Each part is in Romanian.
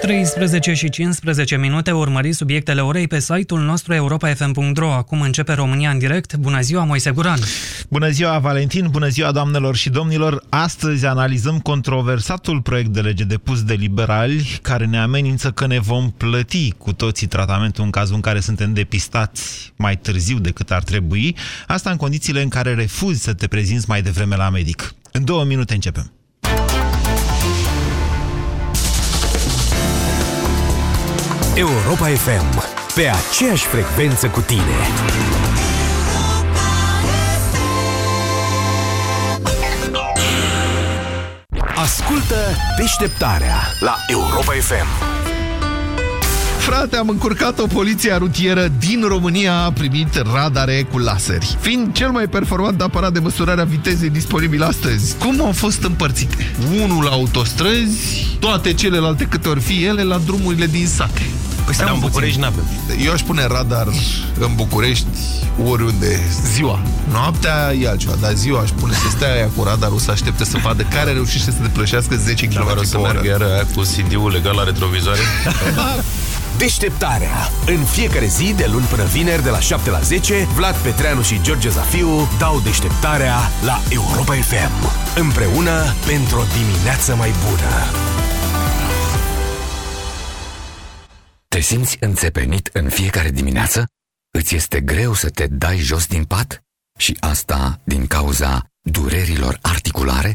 13 și 15 minute urmări subiectele orei pe site-ul nostru europa.fm.ro. Acum începe România în direct. Bună ziua, Moise Guran! Bună ziua, Valentin! Bună ziua, doamnelor și domnilor! Astăzi analizăm controversatul proiect de lege depus de liberali, care ne amenință că ne vom plăti cu toții tratamentul în cazul în care suntem depistați mai târziu decât ar trebui. Asta în condițiile în care refuzi să te prezinți mai devreme la medic. În două minute începem. Europa FM, pe aceeași frecvență cu tine. Ascultă deșteptarea la Europa FM. Frate, am încurcat o poliție rutieră din România a primit radare cu laseri. Fiind cel mai performant aparat de măsurare a vitezei disponibil astăzi, cum au fost împărțite? Unul la autostrăzi, toate celelalte câte ori fi ele la drumurile din sate. Păi seama, în București n-avem. Eu aș pune radar în București oriunde ziua. Noaptea e altceva, dar ziua aș pune să stea aia cu radarul să aștepte să vadă care reușește să depășească 10 km pe oră. meargă iar aia cu CD-ul legal la retrovizoare? Deșteptarea. În fiecare zi, de luni până vineri, de la 7 la 10, Vlad Petreanu și George Zafiu dau deșteptarea la Europa FM. Împreună pentru o dimineață mai bună. Te simți înțepenit în fiecare dimineață? Îți este greu să te dai jos din pat? Și asta din cauza durerilor articulare?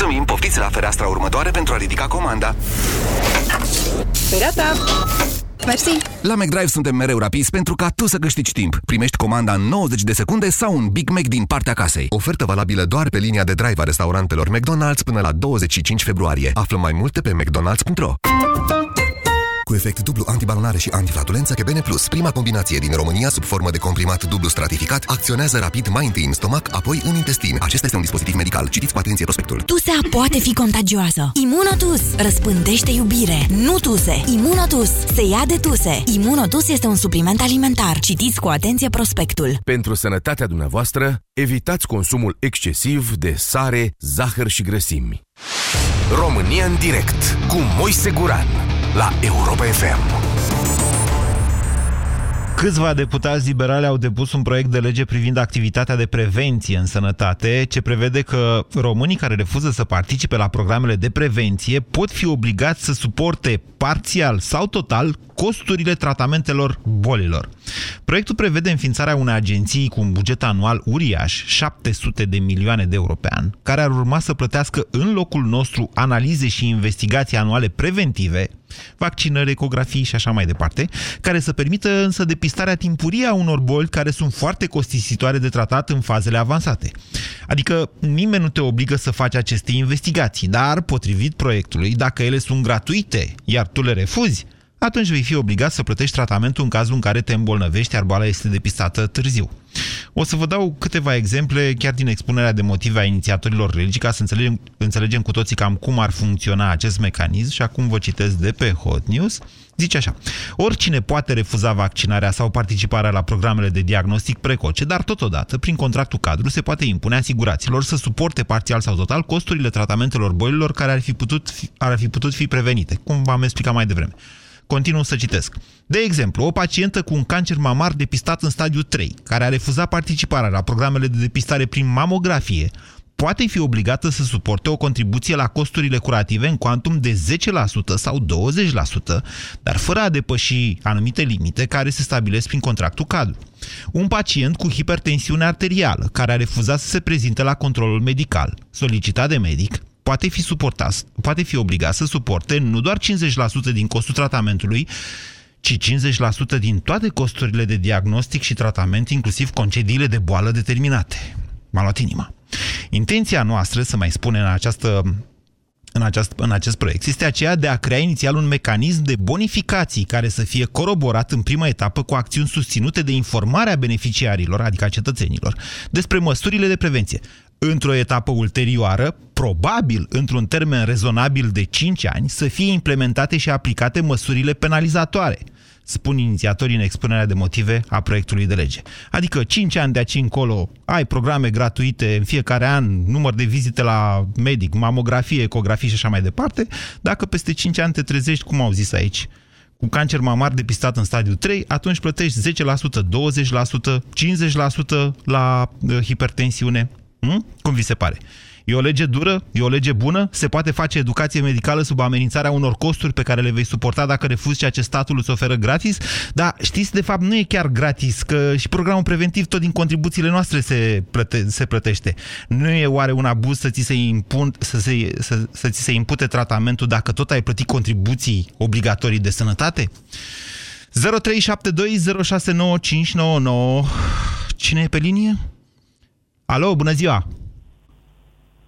Mulțumim, poftiți la fereastra următoare pentru a ridica comanda. Gata! Mersi! La McDrive suntem mereu rapizi pentru ca tu să câștigi timp. Primești comanda în 90 de secunde sau un Big Mac din partea casei. Ofertă valabilă doar pe linia de drive a restaurantelor McDonald's până la 25 februarie. Află mai multe pe mcdonalds.ro cu efect dublu antibalonare și antiflatulență Kebene Plus, prima combinație din România sub formă de comprimat dublu stratificat, acționează rapid mai întâi în stomac, apoi în intestin. Acesta este un dispozitiv medical. Citiți cu atenție prospectul. Tusea poate fi contagioasă. Imunotus răspândește iubire. Nu tuse. Imunotus se ia de tuse. Imunotus este un supliment alimentar. Citiți cu atenție prospectul. Pentru sănătatea dumneavoastră, evitați consumul excesiv de sare, zahăr și grăsimi. România în direct cu Moise Guran la Europa FM. Câțiva deputați liberali au depus un proiect de lege privind activitatea de prevenție în sănătate, ce prevede că românii care refuză să participe la programele de prevenție pot fi obligați să suporte parțial sau total costurile tratamentelor bolilor. Proiectul prevede înființarea unei agenții cu un buget anual uriaș, 700 de milioane de euro pe an, care ar urma să plătească în locul nostru analize și investigații anuale preventive, vaccinări, ecografii și așa mai departe, care să permită însă depistarea timpurie a unor boli care sunt foarte costisitoare de tratat în fazele avansate. Adică nimeni nu te obligă să faci aceste investigații, dar, potrivit proiectului, dacă ele sunt gratuite, iar tu le refuzi, atunci vei fi obligat să plătești tratamentul în cazul în care te îmbolnăvești, iar boala este depistată târziu. O să vă dau câteva exemple chiar din expunerea de motive a inițiatorilor religii ca să înțelegem, înțelegem cu toții cam cum ar funcționa acest mecanism și acum vă citesc de pe Hot News. Zice așa, oricine poate refuza vaccinarea sau participarea la programele de diagnostic precoce, dar totodată, prin contractul cadru, se poate impune asiguraților să suporte parțial sau total costurile tratamentelor bolilor care ar fi putut fi, ar fi, putut fi prevenite, cum v-am explicat mai devreme. Continuu să citesc. De exemplu, o pacientă cu un cancer mamar depistat în stadiu 3, care a refuzat participarea la programele de depistare prin mamografie, poate fi obligată să suporte o contribuție la costurile curative în cuantum de 10% sau 20%, dar fără a depăși anumite limite care se stabilesc prin contractul cadru. Un pacient cu hipertensiune arterială, care a refuzat să se prezinte la controlul medical, solicitat de medic, poate fi suportat, poate fi obligat să suporte nu doar 50% din costul tratamentului, ci 50% din toate costurile de diagnostic și tratament, inclusiv concediile de boală determinate. M-a luat inima. Intenția noastră, să mai spunem în această în acest, în acest proiect este aceea de a crea inițial un mecanism de bonificații care să fie coroborat în prima etapă cu acțiuni susținute de informarea beneficiarilor, adică a cetățenilor, despre măsurile de prevenție. Într-o etapă ulterioară, probabil într-un termen rezonabil de 5 ani, să fie implementate și aplicate măsurile penalizatoare – spun inițiatorii în expunerea de motive a proiectului de lege. Adică 5 ani de aici încolo ai programe gratuite în fiecare an, număr de vizite la medic, mamografie, ecografie și așa mai departe, dacă peste 5 ani te trezești, cum au zis aici, cu cancer mamar depistat în stadiu 3, atunci plătești 10%, 20%, 50% la uh, hipertensiune. Hm? Cum vi se pare? E o lege dură? E o lege bună? Se poate face educație medicală sub amenințarea unor costuri pe care le vei suporta dacă refuzi ceea ce statul îți oferă gratis? Dar știți, de fapt, nu e chiar gratis, că și programul preventiv tot din contribuțiile noastre se, plăte, se plătește. Nu e oare un abuz să ți se, impun, să, se, să, să ți se impute tratamentul dacă tot ai plătit contribuții obligatorii de sănătate? 0372069599 Cine e pe linie? Alo, bună ziua!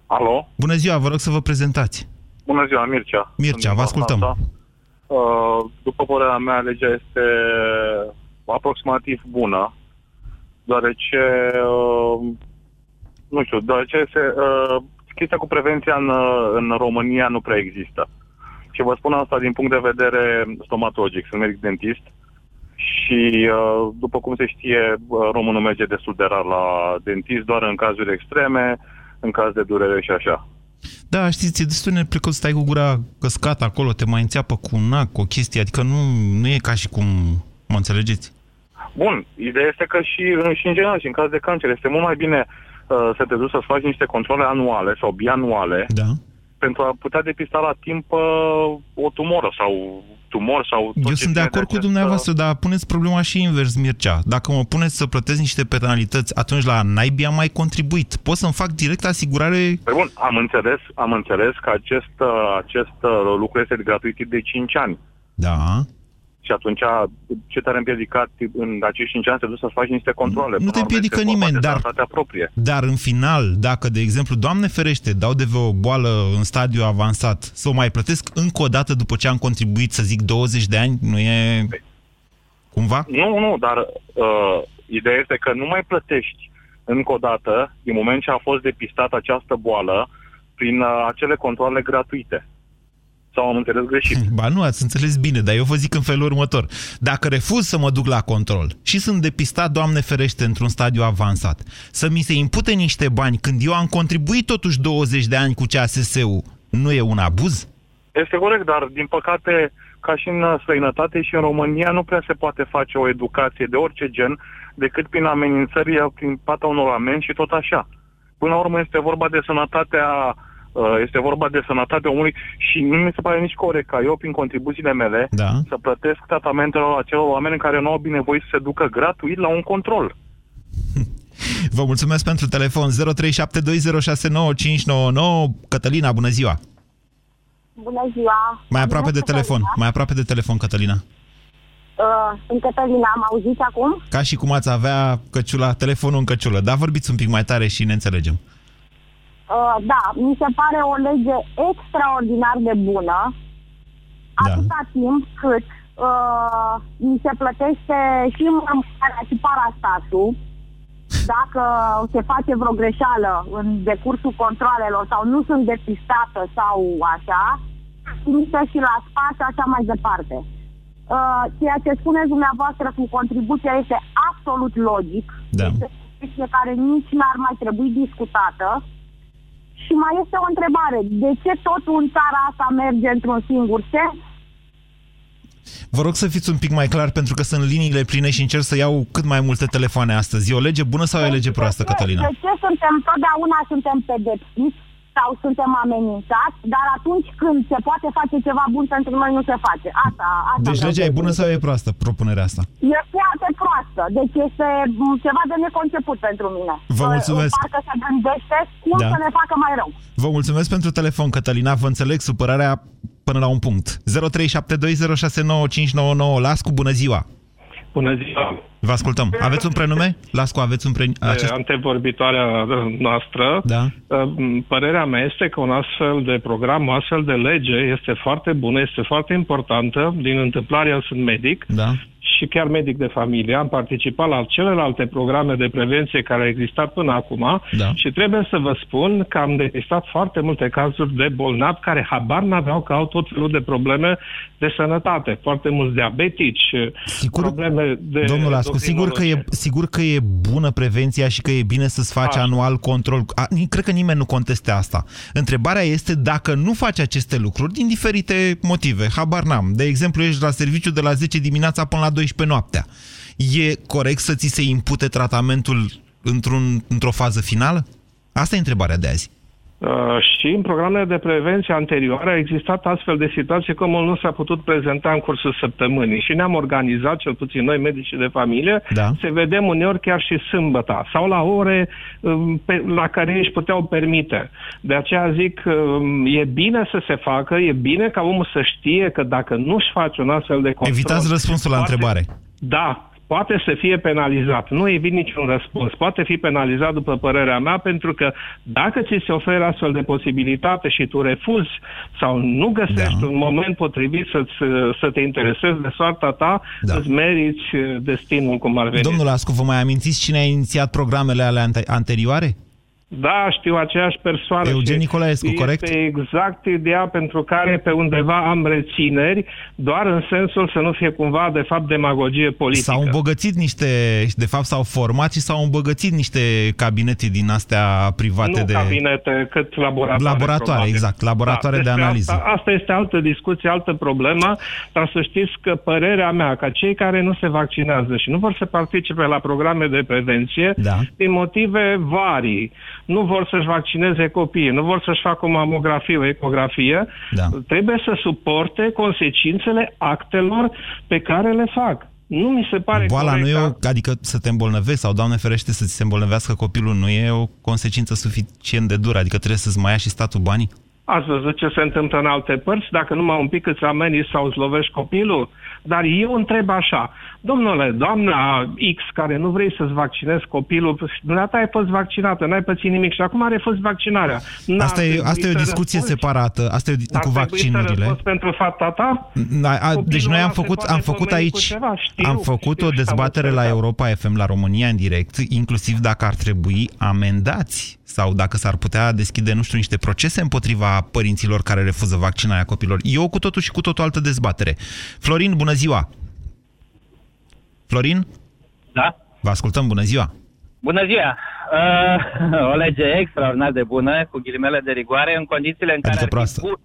Alo? Bună ziua, vă rog să vă prezentați. Bună ziua, Mircea. Mircea, vă ascultăm. Uh, după părerea mea, legea este aproximativ bună, deoarece, uh, nu știu, deoarece se, uh, chestia cu prevenția în, în România nu prea există. Și vă spun asta din punct de vedere stomatologic, sunt medic dentist și, după cum se știe, românul merge destul de rar la dentist, doar în cazuri extreme, în caz de durere și așa. Da, știți, e destul de neplăcut să stai cu gura căscată acolo, te mai înțeapă cu un nac, cu o chestie, adică nu, nu e ca și cum mă înțelegeți. Bun, ideea este că și, și în general, și în caz de cancer, este mult mai bine uh, să te duci să faci niște controle anuale sau bianuale da. pentru a putea depista la timp uh, o tumoră sau tumori sau... Eu sunt de acord cu dumneavoastră, dar puneți problema și invers, Mircea. Dacă mă puneți să plătesc niște penalități, atunci la naibii am mai contribuit. Pot să-mi fac direct asigurare... Păi bun, am înțeles, am înțeles că acest, acest lucru este gratuit de 5 ani. Da. Și atunci, ce te-ar împiedicat în acești 5 ani să duci să faci niște controle? Nu te împiedică nimeni, dar, proprie. dar în final, dacă, de exemplu, Doamne ferește, dau de o boală în stadiu avansat, să o mai plătesc încă o dată după ce am contribuit, să zic, 20 de ani, nu e... Cumva? Nu, nu, dar uh, ideea este că nu mai plătești încă o dată, din moment ce a fost depistată această boală, prin uh, acele controle gratuite. Sau am înțeles greșit? Ba nu, ați înțeles bine, dar eu vă zic în felul următor. Dacă refuz să mă duc la control și sunt depistat, Doamne ferește, într-un stadiu avansat, să mi se impute niște bani când eu am contribuit totuși 20 de ani cu CASS-ul, nu e un abuz? Este corect, dar din păcate, ca și în străinătate și în România, nu prea se poate face o educație de orice gen decât prin amenințări, prin pata unor amenzi și tot așa. Până la urmă este vorba de sănătatea Uh, este vorba de sănătatea omului și nu mi se pare nici corect ca eu, prin contribuțiile mele, da. să plătesc tratamentele acelor oameni care nu au binevoie să se ducă gratuit la un control. Vă mulțumesc pentru telefon 0372069599. Cătălina, bună ziua! Bună ziua! Mai aproape de telefon, Cătălina. mai aproape de telefon, Cătălina. Uh, sunt Cătălina, am auzit acum? Ca și cum ați avea căciula, telefonul în căciulă. Da, vorbiți un pic mai tare și ne înțelegem. Uh, da, mi se pare o lege extraordinar de bună, da. atâta timp cât uh, mi se plătește și mâncarea și parastatul, dacă se face vreo greșeală în decursul controlelor sau nu sunt depistată sau așa, trimisă și la spa și așa mai departe. Uh, ceea ce spuneți dumneavoastră cu contribuția este absolut logic. Da. Este o care nici n-ar mai trebui discutată. Și mai este o întrebare. De ce totul în țara asta merge într-un singur sens? Vă rog să fiți un pic mai clar, pentru că sunt liniile pline și încerc să iau cât mai multe telefoane astăzi. E o lege bună sau e o lege proastă, Cătălina? De ce suntem totdeauna suntem pedepsiți sau suntem amenințați, dar atunci când se poate face ceva bun pentru noi, nu se face. Asta, asta deci legea e bună sau e proastă, propunerea asta? E foarte proastă. Deci este ceva de neconceput pentru mine. Vă mulțumesc. Parcă se gândește cum da. să ne facă mai rău. Vă mulțumesc pentru telefon, Cătălina. Vă înțeleg supărarea până la un punct. 0372069599. Lascu, bună ziua! Bună ziua! Vă ascultăm. Aveți un prenume? Lascu, aveți un prenume? Acest... Antevorbitoarea noastră, da. părerea mea este că un astfel de program, o astfel de lege este foarte bună, este foarte importantă. Din întâmplare, eu sunt medic. Da și chiar medic de familie. Am participat la celelalte programe de prevenție care au existat până acum da. și trebuie să vă spun că am depistat foarte multe cazuri de bolnavi care habar n-aveau că au tot felul de probleme de sănătate. Foarte mulți diabetici, sigur, probleme de Domnul Ascu, sigur că, e, sigur că e bună prevenția și că e bine să-ți faci Așa. anual control. A, cred că nimeni nu conteste asta. Întrebarea este dacă nu faci aceste lucruri din diferite motive. Habar n-am. De exemplu, ești la serviciu de la 10 dimineața până la 12 noaptea. E corect să ți se impute tratamentul într-un, într-o fază finală? Asta e întrebarea de azi. Uh, și în programele de prevenție anterioare a existat astfel de situații cum nu s-a putut prezenta în cursul săptămânii și ne-am organizat, cel puțin noi, medici de familie, da. să vedem uneori chiar și sâmbăta sau la ore um, pe, la care își puteau permite. De aceea zic, um, e bine să se facă, e bine ca omul să știe că dacă nu-și face un astfel de control... Evitați răspunsul la poate, întrebare. Da, poate să fie penalizat. Nu evit niciun răspuns. Poate fi penalizat, după părerea mea, pentru că dacă ți se oferă astfel de posibilitate și tu refuzi sau nu găsești da. un moment potrivit să, să te interesezi de soarta ta, da. îți meriți destinul cum ar veni. Domnul Ascu, vă mai amintiți cine a inițiat programele alea anterioare? Da, știu aceeași persoană. Eugen Nicolaescu, este corect? Este exact ideea pentru care pe undeva am rețineri, doar în sensul să nu fie cumva, de fapt, demagogie politică. S-au îmbogățit niște, de fapt s-au format și s-au îmbogățit niște cabinete din astea private nu de... cabinete, cât laboratoare. Laboratoare, probabil. exact, laboratoare da, de analiză. Asta, asta este altă discuție, altă problemă, dar să știți că părerea mea, ca cei care nu se vaccinează și nu vor să participe la programe de prevenție, da. din motive varii, nu vor să-și vaccineze copiii, nu vor să-și facă o mamografie, o ecografie, da. trebuie să suporte consecințele actelor pe care le fac. Nu mi se pare Boala corect. nu e o, adică să te îmbolnăvești sau, Doamne ferește, să ți se îmbolnăvească copilul, nu e o consecință suficient de dură, adică trebuie să-ți mai ia și statul banii? Ați văzut ce se întâmplă în alte părți? Dacă numai un pic îți amenii sau îți lovești copilul? Dar eu întreb așa, domnule, doamna X, care nu vrei să-ți vaccinezi copilul, dumneata ai fost vaccinată, n-ai pățit nimic și acum a refuz vaccinarea. Asta e, asta e o discuție răspunzi? separată, asta e o, cu vaccinurile. Să pentru fapta ta? A, a, deci noi am făcut, am făcut aici, știu, am făcut știu, o dezbatere la Europa FM, la România în direct, inclusiv dacă ar trebui amendați sau dacă s-ar putea deschide, nu știu, niște procese împotriva părinților care refuză vaccinarea copilor. Eu cu totul și cu totul altă dezbatere. Florin, bună ziua! Florin? Da? Vă ascultăm, bună ziua! Bună ziua! Uh, o lege extraordinar de bună, cu ghilimele de rigoare, în condițiile în adică care... Proastă. Bun...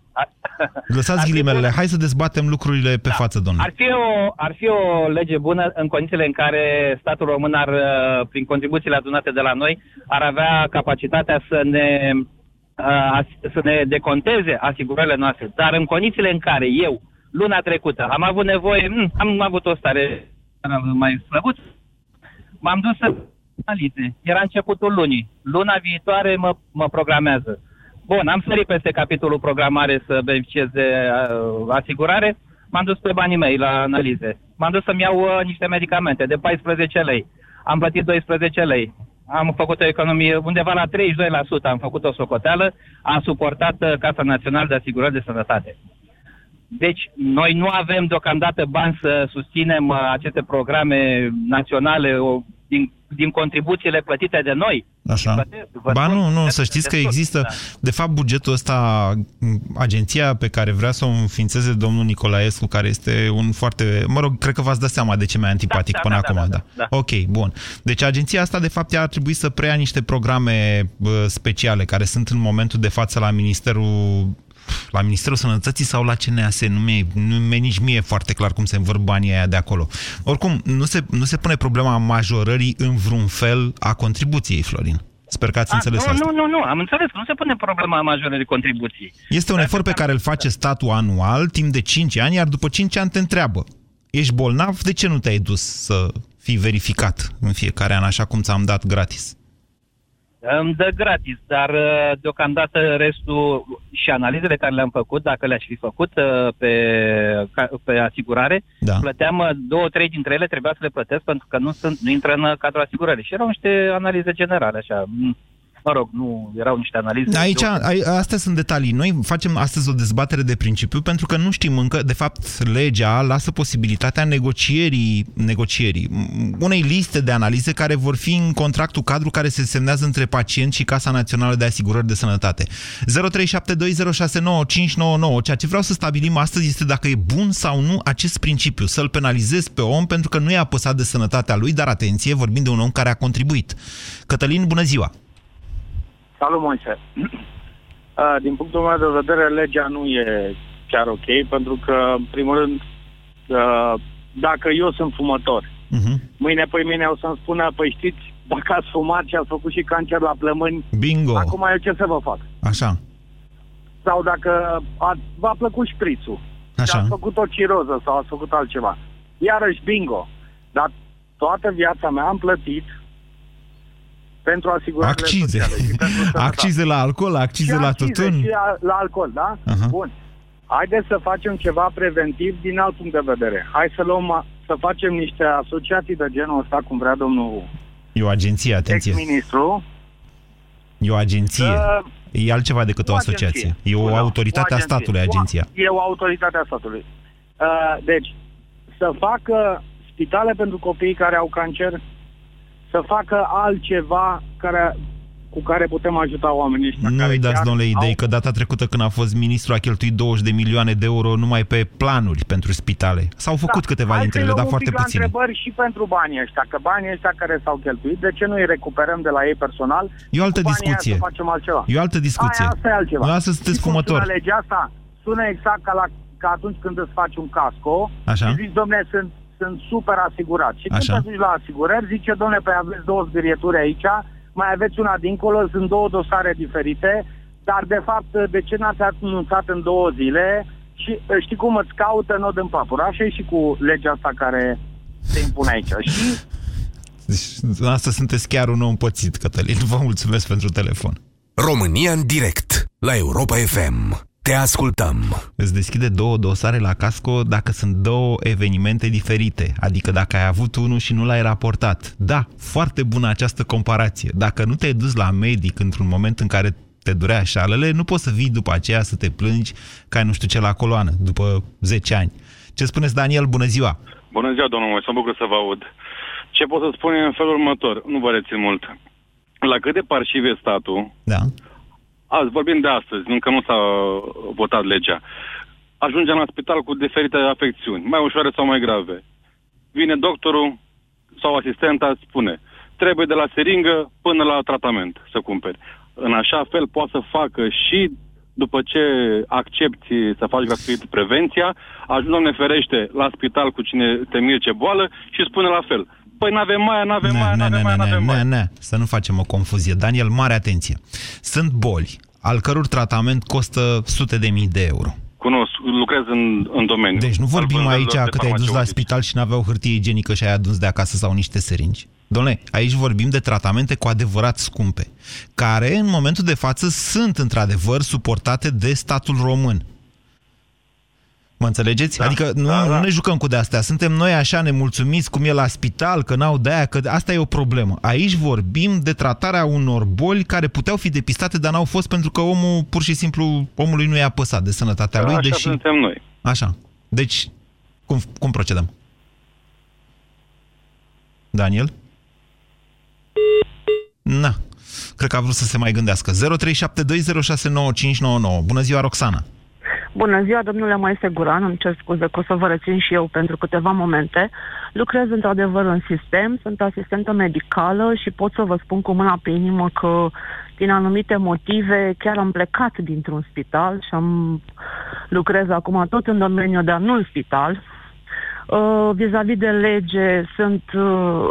Lăsați ghilimele, hai să dezbatem lucrurile pe da. față, domnule. Ar fi, o, ar fi o lege bună în condițiile în care statul român ar, uh, prin contribuțiile adunate de la noi, ar avea capacitatea să ne, uh, să ne deconteze asigurările noastre. Dar în condițiile în care eu, luna trecută, am avut nevoie, mm, am avut o stare mai slăbuță, m-am dus să analize. Era începutul lunii. Luna viitoare mă, mă programează. Bun, am sărit peste capitolul programare să beneficiez de uh, asigurare. M-am dus pe banii mei la analize. M-am dus să-mi iau uh, niște medicamente de 14 lei. Am plătit 12 lei. Am făcut o economie undeva la 32%. Am făcut o socoteală. Am suportat uh, Casa Națională de Asigurări de Sănătate. Deci, noi nu avem deocamdată bani să susținem uh, aceste programe naționale o, din, din contribuțiile plătite de noi. Așa. Plătesc, ba nu, nu, să știți că există, da. de fapt, bugetul ăsta, agenția pe care vrea să o înființeze domnul Nicolaescu, care este un foarte, mă rog, cred că v-ați dat seama de ce mai antipatic da, da, până da, acum, da, da, da. Ok, bun. Deci agenția asta, de fapt, ar trebui să preia niște programe speciale, care sunt în momentul de față la Ministerul la Ministerul Sănătății sau la CNAS. Nu mi-e, nu mi nici mie foarte clar cum se învăr banii aia de acolo. Oricum, nu se, nu se pune problema majorării în vreun fel a contribuției, Florin. Sper că ați a, înțeles nu, asta. Nu, nu, nu, am înțeles că nu se pune problema majorării contribuției. Este un Dar efort pe care îl face statul anual, timp de 5 ani, iar după 5 ani te întreabă. Ești bolnav? De ce nu te-ai dus să fii verificat în fiecare an, așa cum ți-am dat gratis? Îmi dă gratis, dar uh, deocamdată restul și analizele care le-am făcut, dacă le-aș fi făcut uh, pe, ca- pe asigurare, Da. plăteam uh, două, trei dintre ele, trebuia să le plătesc pentru că nu, sunt, nu intră în uh, cadrul asigurării. Și erau niște analize generale, așa. Mm, Mă rog, nu erau niște analize. Aici, de- ai, astea sunt detalii. Noi facem astăzi o dezbatere de principiu pentru că nu știm încă, de fapt, legea lasă posibilitatea negocierii, negocierii m, unei liste de analize care vor fi în contractul cadru care se semnează între pacient și Casa Națională de Asigurări de Sănătate. 0372069599. Ceea ce vreau să stabilim astăzi este dacă e bun sau nu acest principiu, să-l penalizezi pe om pentru că nu e apăsat de sănătatea lui, dar atenție, vorbim de un om care a contribuit. Cătălin, bună ziua! Salut, Moise. Uh, Din punctul meu de vedere, legea nu e chiar ok, pentru că, în primul rând, uh, dacă eu sunt fumător, Uh-huh. mâine pe mine o să-mi spună, păi știți, dacă ați fumat și ați făcut și cancer la plămâni, Bingo! acum eu ce să vă fac? Așa. Sau dacă a, v-a plăcut șprițul și Așa. ați făcut o ciroză sau ați făcut altceva, iarăși bingo. Dar toată viața mea am plătit pentru asigurările Accize. sociale și pentru sănătate. Accize la alcool, accize și la accize tutun. Și la, la alcool, da? Aha. Bun. Haideți să facem ceva preventiv din alt punct de vedere. Hai să luăm, să facem niște asociații de genul ăsta, cum vrea domnul E o agenție, atenție. ex-ministru. E o agenție. Uh, E altceva decât o, o asociație. agenție. E o Da, autoritate o a agenție. statului, agenția. E o autoritate a statului. Uh, deci, să facă spitale pentru copiii care au cancer, să facă altceva care, cu care putem ajuta oamenii ăștia. Nu care îi dați, chiar domnule, idei au- că data trecută când a fost ministru a cheltuit 20 de milioane de euro numai pe planuri pentru spitale. S-au făcut câteva Da. Hai dintre să ele, luăm dar un foarte pic la puține. întrebări și pentru banii ăștia, că banii ăștia care s-au cheltuit, de ce nu îi recuperăm de la ei personal? E o altă Cu banii aia discuție. Să facem altceva. E o altă discuție. Aia, asta e altceva. Dumneavoastră sunteți Și cum fumător. Sună legea asta sună exact ca, la, ca atunci când îți faci un casco Așa. și zici, domne, sunt, sunt super asigurat. Și când Așa. te duci la asigurări, zice, domne, pe aveți două zgârieturi aici, mai aveți una dincolo, sunt două dosare diferite, dar de fapt, de ce n-ați anunțat în două zile? Și eh, știi cum îți caută nod în papură. Așa e și cu legea asta care se impune aici. Și Deci, asta sunteți chiar un om pățit, Cătălin. Vă mulțumesc pentru telefon. România în direct la Europa FM. Te ascultăm. Îți deschide două dosare la casco dacă sunt două evenimente diferite. Adică dacă ai avut unul și nu l-ai raportat. Da, foarte bună această comparație. Dacă nu te-ai dus la medic într-un moment în care te durea șalele, nu poți să vii după aceea să te plângi că ai nu știu ce la coloană, după 10 ani. Ce spuneți, Daniel? Bună ziua! Bună ziua, domnul Moise, mă bucur să vă aud. Ce pot să spun e în felul următor, nu vă rețin mult. La cât de parșiv e statul, Da. Azi vorbim de astăzi, încă nu s-a votat legea, ajungem la spital cu diferite afecțiuni, mai ușoare sau mai grave. Vine doctorul sau asistenta, spune, trebuie de la seringă până la tratament să cumperi. În așa fel poate să facă și după ce accepti să faci gratuit prevenția, ajungi, Doamne ferește, la spital cu cine te miri ce boală și spune la fel. Păi n-avem mai, n-avem mai, Ne, n-avem ne, mai, ne, n-avem ne, mai. ne, să nu facem o confuzie. Daniel, mare atenție. Sunt boli al căror tratament costă sute de mii de euro. Cunosc, lucrez în, în domeniu. Deci nu vorbim Al aici vânzărilor de că te-ai dus la farmaceutice. spital și n-aveau hârtie igienică și ai adus de acasă sau niște seringi. Dom'le, aici vorbim de tratamente cu adevărat scumpe, care în momentul de față sunt într-adevăr suportate de statul român. Mă înțelegeți? Da, adică nu, da, da. nu ne jucăm cu de-astea. Suntem noi așa nemulțumiți cum e la spital, că n-au de-aia, că asta e o problemă. Aici vorbim de tratarea unor boli care puteau fi depistate, dar n-au fost pentru că omul, pur și simplu, omului nu i-a păsat de sănătatea lui. Așa deși... suntem noi. Așa. Deci, cum, cum procedăm? Daniel? Na. Cred că a vrut să se mai gândească. 0372069599. Bună ziua, Roxana! Bună ziua, domnule Moise Guran, îmi cer scuze că o să vă rețin și eu pentru câteva momente. Lucrez într-adevăr în sistem, sunt asistentă medicală și pot să vă spun cu mâna pe inimă că din anumite motive chiar am plecat dintr-un spital și am lucrez acum tot în domeniul, dar nu în spital. Uh, vis-a-vis de lege sunt... Uh,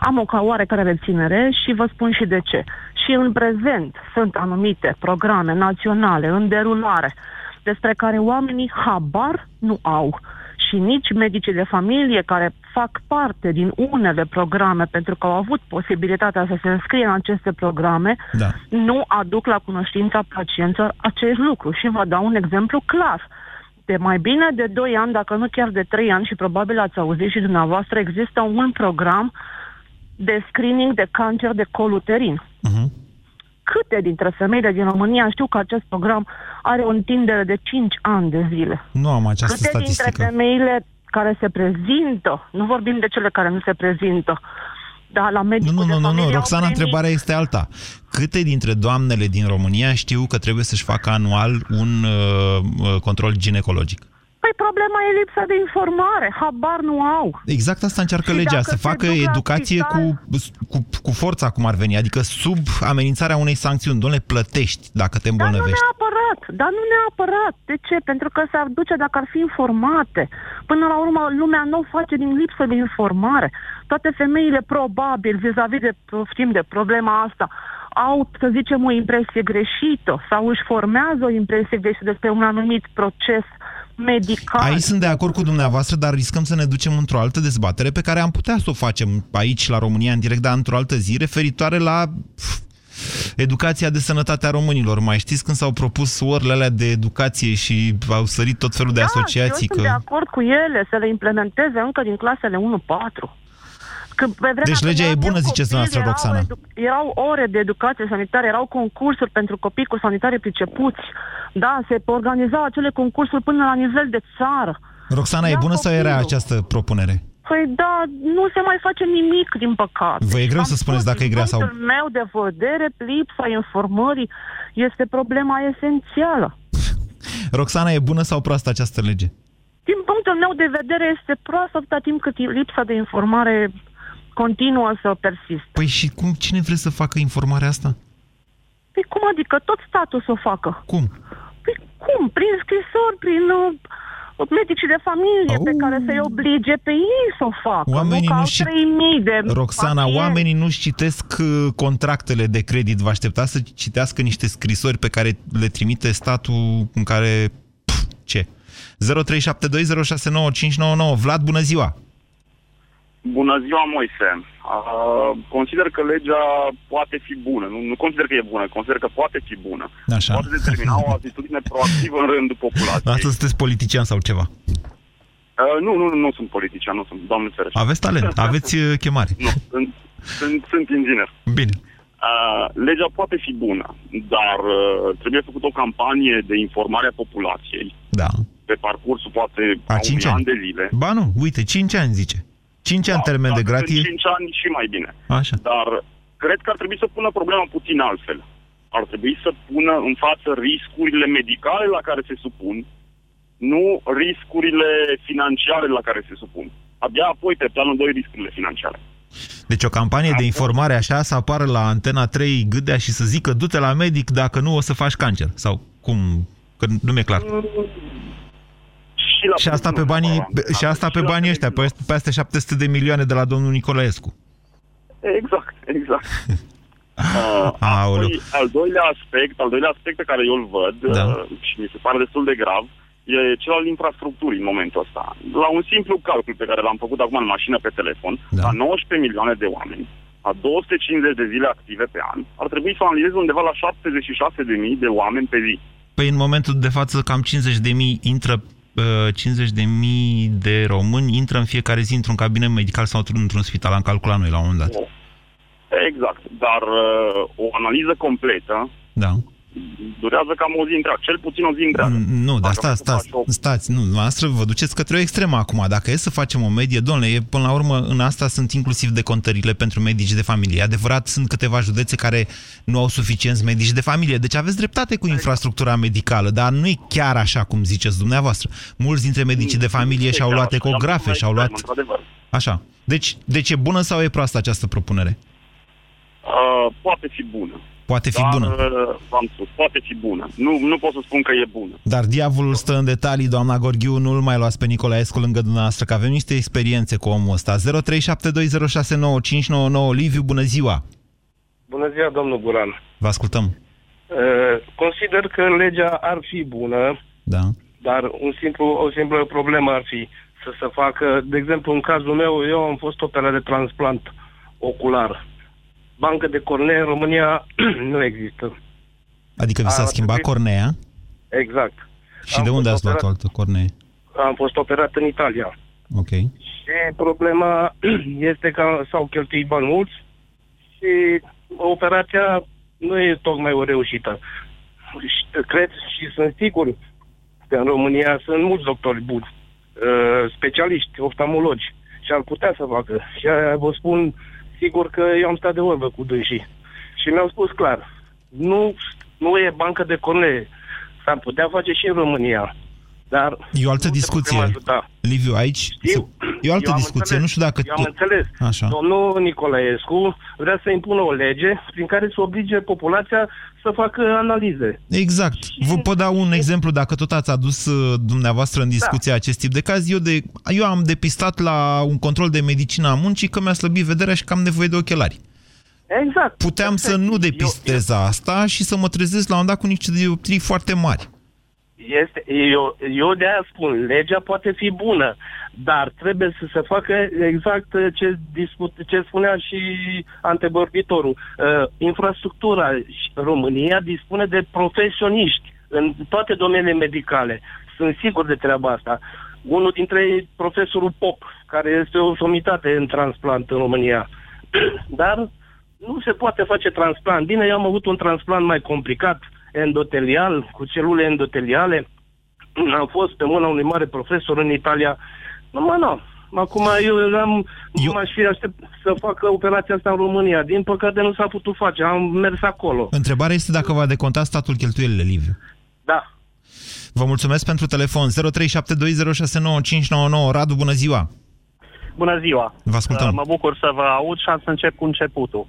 am o ca oarecare reținere și vă spun și de ce. Și în prezent sunt anumite programe naționale în derulare despre care oamenii habar nu au. și nici medicii de familie care fac parte din unele programe pentru că au avut posibilitatea să se înscrie în aceste programe, da. nu aduc la cunoștința pacienților acest lucru. Și vă dau un exemplu clar. De mai bine de 2 ani, dacă nu chiar de 3 ani, și probabil ați auzit și dumneavoastră, există un program de screening de cancer de col uterin. Uh-huh câte dintre femeile din România știu că acest program are o întindere de 5 ani de zile? Nu am această câte statistică. dintre femeile care se prezintă, nu vorbim de cele care nu se prezintă, dar la medicul Nu, nu, nu, nu, au Roxana, primit- întrebarea este alta. Câte dintre doamnele din România știu că trebuie să-și facă anual un uh, uh, control ginecologic? Păi problema e lipsa de informare, habar nu au. Exact asta încearcă Și legea, dacă să se facă duc la educație cu, cu, cu forța, cum ar veni, adică sub amenințarea unei sancțiuni. Dom'le, plătești dacă te Dar nu îmbolnăvești. neapărat, dar nu neapărat. De ce? Pentru că s-ar duce dacă ar fi informate. Până la urmă, lumea nu o face din lipsă de informare. Toate femeile, probabil, vis-a-vis de, știm, de problema asta, au, să zicem, o impresie greșită sau își formează o impresie greșită despre un anumit proces medical. Aici sunt de acord cu dumneavoastră, dar riscăm să ne ducem într-o altă dezbatere pe care am putea să o facem aici, la România, în direct, dar într-o altă zi, referitoare la pf, educația de sănătate a românilor. Mai știți când s-au propus orele alea de educație și au sărit tot felul de da, asociații? eu sunt de acord cu ele să le implementeze încă din clasele 1-4. Că pe vremea Deci când legea e eram bună, eu ziceți copil, dumneavoastră, erau Roxana. edu- Erau ore de educație sanitară, erau concursuri pentru copii cu sanitare pricepuți. Da, se organizau acele concursuri până la nivel de țară. Roxana, e Ia bună sau e rea copilul. această propunere? Păi da, nu se mai face nimic, din păcate. Vă e greu Am să spuneți spus, dacă e din grea sau- punctul meu de vedere, lipsa informării este problema esențială. Roxana, e bună sau proastă această lege? Din punctul meu de vedere este proastă atâta timp cât lipsa de informare continuă să persiste. Păi și cum, cine vrea să facă informarea asta? Păi cum adică tot statul să o facă? Cum? Păi cum? Prin scrisori, prin uh, medicii de familie pe care să-i oblige pe ei să o facă. Oamenii nu, că nu au și- 3000 de Roxana, pacienți. oamenii nu-și citesc uh, contractele de credit. Vă așteptați să citească niște scrisori pe care le trimite statul în care... Pf, ce? 0372069599 Vlad, bună ziua! Bună ziua, Moise. Uh, consider că legea poate fi bună. Nu, nu consider că e bună, consider că poate fi bună. Așa. Poate determina o atitudine proactivă în rândul populației. Asta sunteți politician sau ceva? Uh, nu, nu, nu sunt politician, nu sunt, doamne ferește. Aveți talent, aveți uh, chemare. Nu, sunt, sunt, sunt inginer. Bine. Uh, legea poate fi bună, dar uh, trebuie făcut o campanie de informare a populației Da. pe parcursul poate A a cinci unui ani. an de zile. Ba nu, uite, 5 ani zice. 5 ani termen de Dacă gratie. sunt 5 ani și mai bine. Așa. Dar cred că ar trebui să pună problema puțin altfel. Ar trebui să pună în față riscurile medicale la care se supun, nu riscurile financiare la care se supun. Abia apoi, pe planul 2, riscurile financiare. Deci o campanie de informare așa să apară la Antena 3 Gâdea și să zică du-te la medic dacă nu o să faci cancer. Sau cum? Că nu mi-e clar. Și, la Și asta pe banii, și asta pe banii ăștia, pe peste 700 de milioane de la domnul Nicolaescu. Exact, exact. Uh, Aoleu. apoi, al doilea aspect, al doilea aspect pe care eu îl văd Da. uh, și mi se pare destul de grav, e cel al infrastructurii în momentul ăsta. La un simplu calcul pe care l-am făcut acum în mașină pe telefon, Da. la 19 milioane de oameni, la 250 de zile active pe an, ar trebui să analizez undeva la 76.000 de oameni pe zi. Păi în momentul de față cam 50 de mii intră uh, 50 de mii de români intră în fiecare zi într-un cabinet medical sau într-un spital. Am calculat noi la un moment dat. Exact, dar uh, o analiză completă Da. Durează cam o zi întreagă, cel puțin o zi întreagă. Nu, dar Dacă stați, vrei să stați, faci o- stați, nu, noastră vă duceți către o extremă acum. Dacă e să facem o medie, domnule, e, până la urmă, în asta sunt inclusiv decontările pentru medici de familie. E Adevărat, sunt câteva județe care nu au suficienți medici de familie. Deci aveți dreptate cu infrastructura medicală, dar nu e chiar așa cum ziceți dumneavoastră. Mulți dintre medicii de familie și-au luat ecografe, și-au luat... Într-adevăr. Așa. Deci, deci e bună sau e proastă această propunere? Uh, poate fi bună. Poate fi Dar, bună. uh, v-am spus, poate fi bună. Nu, nu pot să spun că e bună. Dar diavolul stă în detalii, doamna Gorghiu, nu-l mai luați pe Nicolaescu lângă dumneavoastră, că avem niște experiențe cu omul ăsta. 0372069599 Liviu, bună ziua! Bună ziua, domnul Guran. Vă ascultăm. Uh, Consider că legea ar fi bună, Da. dar un simplu, o simplă problemă ar fi să se facă, de exemplu, în cazul meu, eu am fost operat de transplant ocular. Bancă de cornee în România nu există. Adică vi s-a A schimbat trebuit- cornea Exact. și de unde ați luat o altă cornee? Am fost operat în Italia. Ok. Și problema este că s-au cheltuit bani mulți și operația nu e tocmai o reușită. Și Cred și sunt sigur că în România sunt mulți doctori buni, uh, specialiști, oftalmologi și ar putea să facă. Și aia vă spun sigur că eu am stat de vorbă cu dânsii. Și mi-au spus clar, nu, nu e bancă de cornee. S-ar putea face și în România. Dar E o altă nu te discuție. putem ajuta. Liviu, aici e o altă Eu am discuție. înțeles. Nu știu dacă... Eu am înțeles. Așa. Domnul Nicolaescu vrea să impună o lege prin care să oblige populația să facă analize. Exact. Vă pot da un exemplu, dacă tot ați adus uh, dumneavoastră în discuție Da. acest tip de caz. Eu, de, eu am depistat la un control de medicină a muncii că mi-a slăbit vederea și că am nevoie de ochelari. Exact. Puteam să nu depistez asta și să mă trezesc la un dat cu niște dioptrii foarte mari. Este, eu, eu de aia spun, legea poate fi bună, dar trebuie să se facă exact ce, discut, ce spunea și antevorbitorul. Uh, infrastructura România dispune de profesioniști în toate domeniile medicale. Sunt sigur de treaba asta. Unul dintre ei, profesorul Pop, care este o somitate în transplant în România. Dar nu se poate face transplant. Bine, eu am avut un transplant mai complicat, endotelial, cu celule endoteliale. Am fost pe mâna unui mare profesor în Italia. Nu, mă, nu. Acum eu, am, eu... m-aș fi aștept să facă operația asta în România. Din păcate nu s-a putut face. Am mers acolo. Întrebarea este dacă va deconta statul cheltuielile, Liviu. Da. Vă mulțumesc pentru telefon. 0372069599. Radu, bună ziua! Bună ziua! Vă ascultăm. Uh, Mă bucur să vă aud și am să încep cu începutul.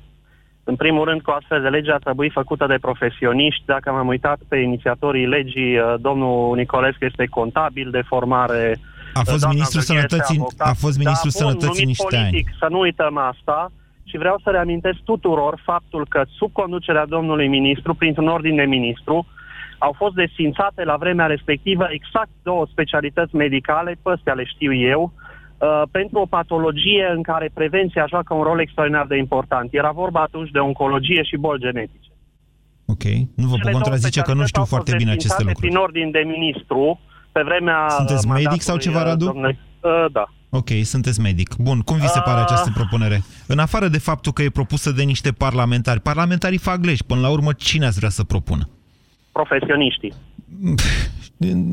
În primul rând, cu astfel de lege a trebuit făcută de profesioniști. Dacă m-am uitat pe inițiatorii legii, uh, domnul Nicolescu este contabil de formare. A fost doamna ministrul Gheorghe este sănătății- avocat. a fost ministrul da, bun, sănătății numit niște politic, să nu uităm asta. Și vreau să reamintesc tuturor faptul că sub conducerea domnului ministru, printr-un ordin de ministru, au fost desfințate la vremea respectivă exact două specialități medicale, pe astea le știu eu, uh, pentru o patologie în care prevenția joacă un rol extraordinar de important. Era vorba atunci de oncologie și boli genetice. Ok. Nu vă pot Cele două contrazice că nu specialități știu au fost foarte bine aceste desfințate lucruri. prin ordin de ministru, pe vremea... Sunteți uh, medic sau mandatului, ceva, uh, Radu? domnului- Uh, da. Ok, sunteți medic. Bun, cum vi se pare Ah. această propunere? În afară de faptul că e propusă de niște parlamentari, parlamentarii fac legi. Până la urmă, cine ați vrea să propună? Profesioniștii.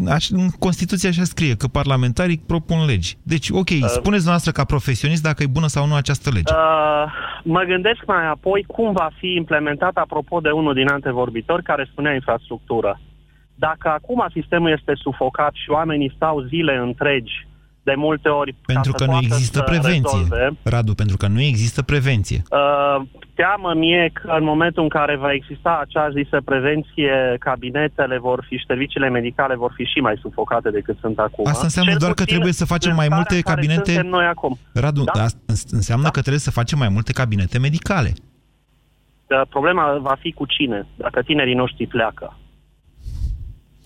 Aș, în Constituție așa scrie, că parlamentarii propun legi. Deci, ok, spuneți noastră ca profesionist dacă e bună sau nu această lege. Uh, mă gândesc mai apoi cum va fi implementat, apropo de unul din antevorbitori care spunea infrastructură. Dacă acum sistemul este sufocat și oamenii stau zile întregi, de multe ori Pentru ca că să nu poată există să prevenție. Rezolve, Radu, pentru că nu există prevenție. Uh, teamă mie că în momentul în care va exista acea zisă prevenție, cabinetele vor fi și serviciile medicale vor fi și mai sufocate decât sunt acum. Asta înseamnă Cel doar că puțin trebuie să facem în mai starea multe în care cabinete- suntem noi acum. Radu, Da? asta înseamnă că trebuie să facem mai multe cabinete medicale. Uh, Problema va fi cu cine, dacă tinerii noștri pleacă.